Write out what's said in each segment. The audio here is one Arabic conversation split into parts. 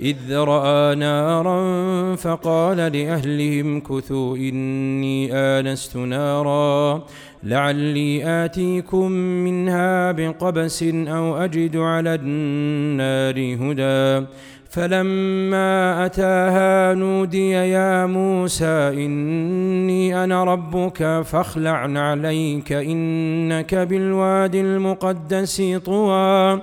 إذ رأى نارا فقال لأهلهم كثوا إني آنست نارا لعلي آتيكم منها بقبس أو أجد على النار هدى. فلما أتاها نودي يا موسى إني أنا ربك فاخلع عليك إنك بالوادي المقدس طوى.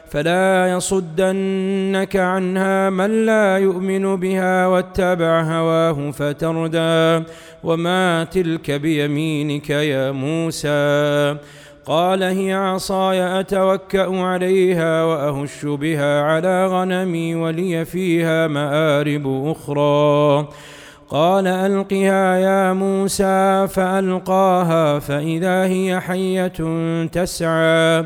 فلا يصدنك عنها من لا يؤمن بها واتبع هواه فتردى وما تلك بيمينك يا موسى قال هي عصاي أتوكأ عليها وأهش بها على غنمي ولي فيها مآرب أخرى قال ألقها يا موسى فألقاها فإذا هي حية تسعى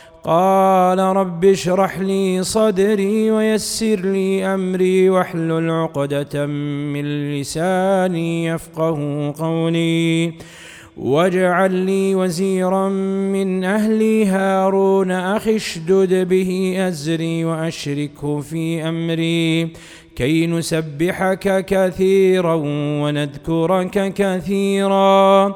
قال رب اشرح لي صدري ويسر لي أمري واحلل عقدة من لساني يفقه قولي واجعل لي وزيرا من أهلي هارون أخي اشدد به أزري وأشركه في أمري كي نسبحك كثيرا ونذكرك كثيرا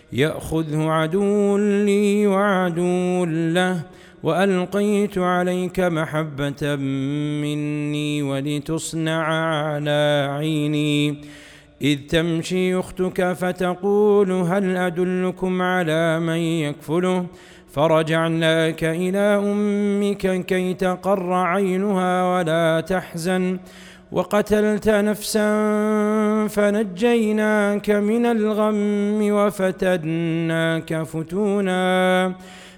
يأخذه عدو لي وعدو له وألقيت عليك محبة مني ولتصنع على عيني. إذ تمشي أختك فتقول هل أدلكم على من يكفله؟ فرجعناك إلى أمك كي تقر عينها ولا تحزن. وقتلت نفسا فنجيناك من الغم وفتناك فتونا.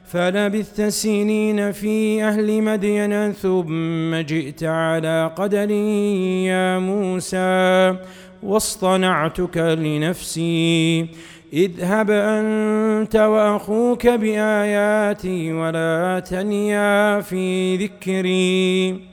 فلبثت سنين في أهل مدين ثم جئت على قدر يا موسى واصطنعتك لنفسي. اذهب أنت وأخوك بآياتي ولا تنيا في ذكري.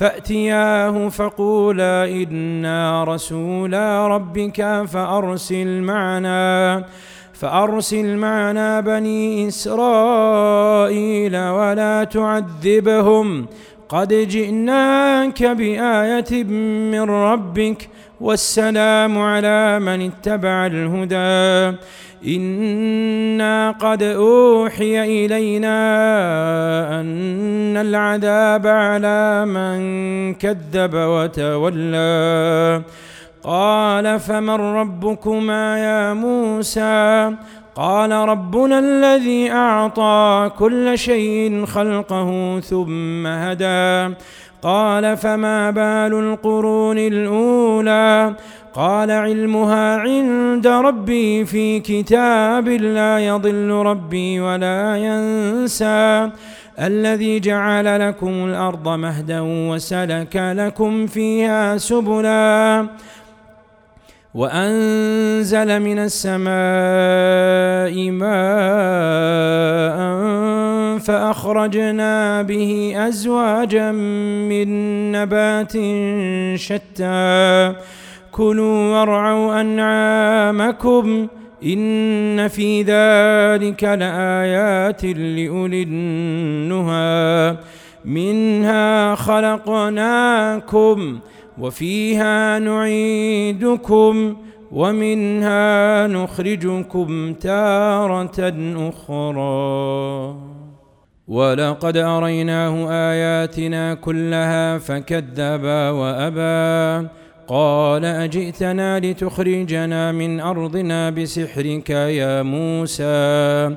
فأتياه فقولا إنا رسولا ربك فأرسل معنا فأرسل معنا بني إسرائيل ولا تعذبهم. قد جئناك بآية من ربك والسلام على من اتبع الهدى. إنا قد أوحي إلينا أن العذاب على من كذب وتولى. قال فمن ربكما يا موسى؟ قال ربنا الذي أعطى كل شيء خلقه ثم هدى. قال فما بال القرون الأولى؟ قال علمها عند ربي في كتاب لا يضل ربي ولا ينسى. الذي جعل لكم الأرض مهدا وسلك لكم فيها سبلا. وأنزل من السماء ماء فأخرجنا به أزواجا من نبات شتى. كلوا وارعوا أنعامكم إن في ذلك لآيات لأولي النهى. منها خلقناكم وفيها نعيدكم ومنها نخرجكم تارة أخرى. ولقد أريناه آياتنا كلها فكذب وأبى. قال أجئتنا لتخرجنا من أرضنا بسحرك يا موسى.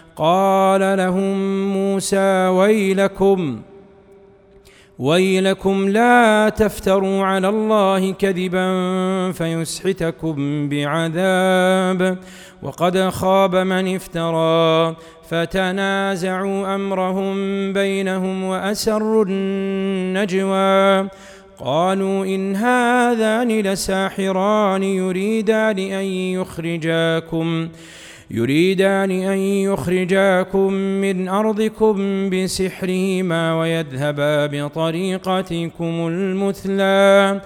قال لهم موسى ويلكم ويلكم لا تفتروا على الله كذبا فيسحتكم بعذاب. وقد خاب من افترى فتنازعوا أمرهم بينهم وأسروا النجوى. قالوا إن هذان لساحران يريدان ان يخرجاكم. يريدان أن يخرجاكم من أرضكم بسحرهما ويذهبا بطريقتكم المثلى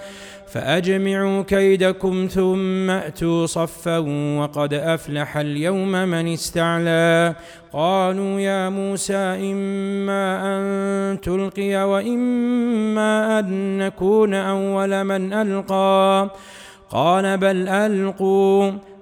فأجمعوا كيدكم ثم أتوا صفا وقد أفلح اليوم من استعلى. قالوا يا موسى إما أن تلقي وإما أن نكون أول من ألقى. قال بل ألقوا.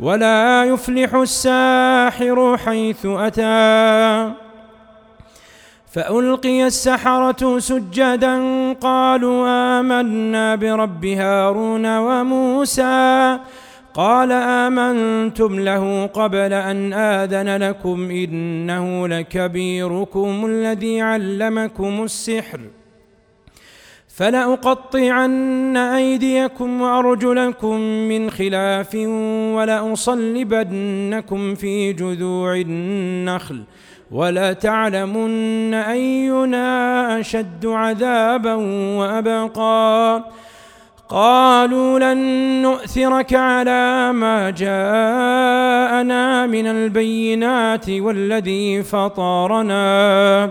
ولا يفلح الساحر حيث أتى. فألقي السحرة سجدا قالوا آمنا برب هارون وموسى. قال آمنتم له قبل أن آذن لكم إنه لكبيركم الذي علمكم السحر. فلأقطعن أيديكم وأرجلكم من خلاف ولأصلبنكم في جذوع النخل ولتعلمن أينا أشد عذابا وأبقى. قالوا لن نؤثرك على ما جاءنا من البينات والذي فطرنا.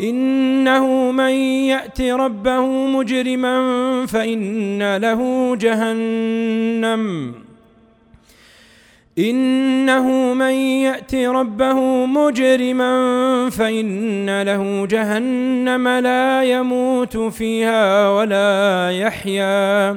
إنه من يأت ربه مجرما فإن له جهنم. إنه من يأت ربه مجرما فإن له جهنم لا يموت فيها ولا يحيا.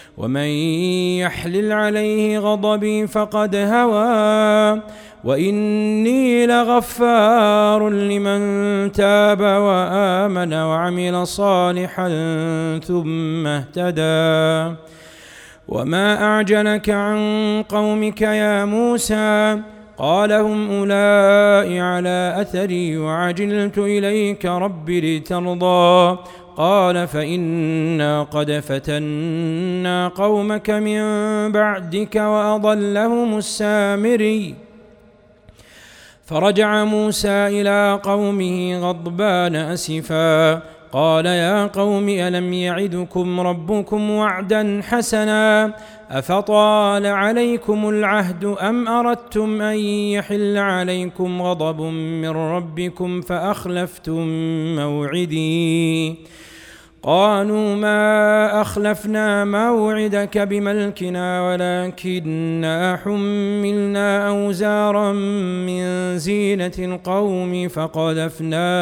ومن يحلل عليه غضبي فقد هوى وإني لغفار لمن تاب وآمن وعمل صالحا ثم اهتدى. وما أعجلك عن قومك يا موسى؟ قال هم أولئك على أثري وعجلت إليك رب لترضى. قال فإنا قد فتنا قومك من بعدك وأضلهم السامري. فرجع موسى إلى قومه غضبان أسفا. قال يا قوم ألم يعدكم ربكم وعدا حسنا أفطال عليكم العهد أم أردتم أن يحل عليكم غضب من ربكم فأخلفتم موعدي قالوا ما أخلفنا موعدك بملكنا ولكننا حملنا أوزارا من زينة القوم فقذفناها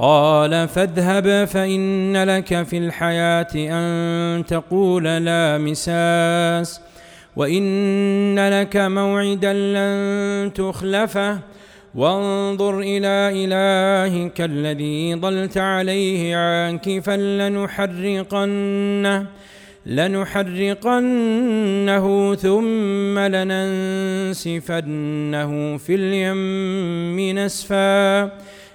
قال فاذهب فإن لك في الحياة أن تقول لا مساس وإن لك موعدا لن تخلفه وانظر إلى إلهك الذي ظلت عليه عاكفا لنحرقنه لنحرقنه ثم لننسفنه في اليم نسفا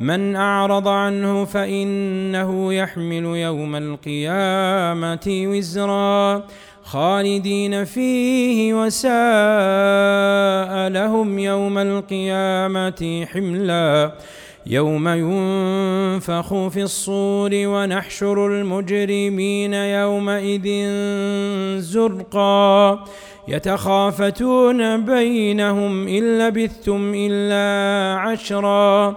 من أعرض عنه فإنه يحمل يوم القيامة وزرا خالدين فيه وساء لهم يوم القيامة حملا يوم ينفخ في الصور ونحشر المجرمين يومئذ زرقا يتخافتون بينهم إن لبثتم إلا عشرا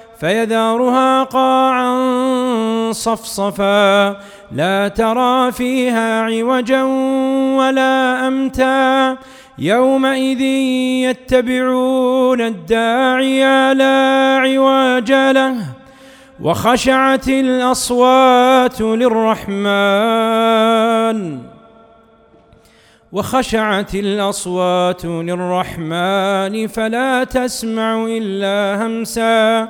فيذرها قاعا صفصفا لا ترى فيها عوجا ولا أمتا يومئذ يتبعون الداعي لا عواج له وخشعت الأصوات للرحمن وخشعت الأصوات للرحمن فلا تسمع إلا همسا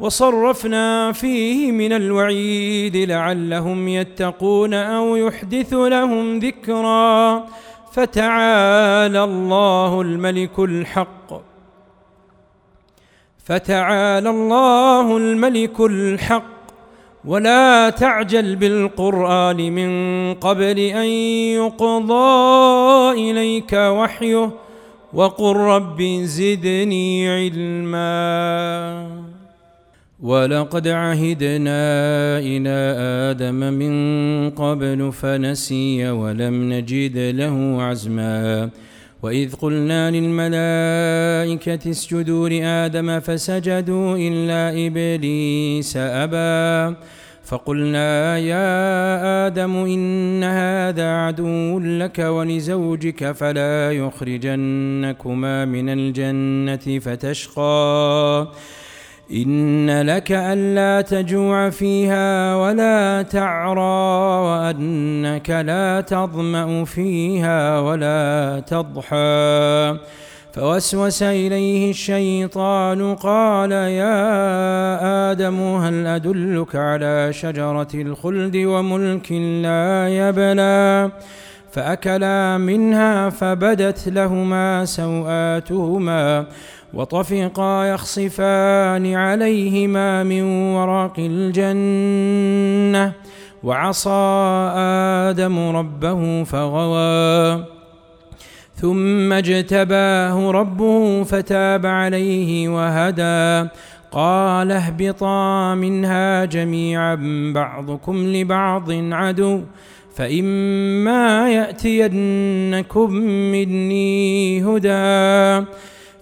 وصرفنا فيه من الوعيد لعلهم يتقون أو يحدث لهم ذكرا. فتعالى الله الملك الحق. فتعالى الله الملك الحق. ولا تعجل بالقرآن من قبل أن يقضى إليك وحيه. وقل رب زدني علما. ولقد عهدنا إلى آدم من قبل فنسي ولم نجد له عزما. وإذ قلنا للملائكة اسجدوا لآدم فسجدوا إلا إبليس أبى. فقلنا يا آدم إن هذا عدو لك ولزوجك فلا يخرجنكما من الجنة فتشقى. إن لك ألا تجوع فيها ولا تعرى وأنك لا تظمأ فيها ولا تضحى. فوسوس إليه الشيطان قال يا آدم هل أدلك على شجرة الخلد وملك لا يبلى؟ فأكلا منها فبدت لهما سوآتهما. وطفقا يخصفان عليهما من ورق الجنة وعصى آدم ربه فغوى. ثم اجتباه ربه فتاب عليه وهدى. قال اهبطا منها جميعا بعضكم لبعض عدو فإما يأتينكم مني هدى.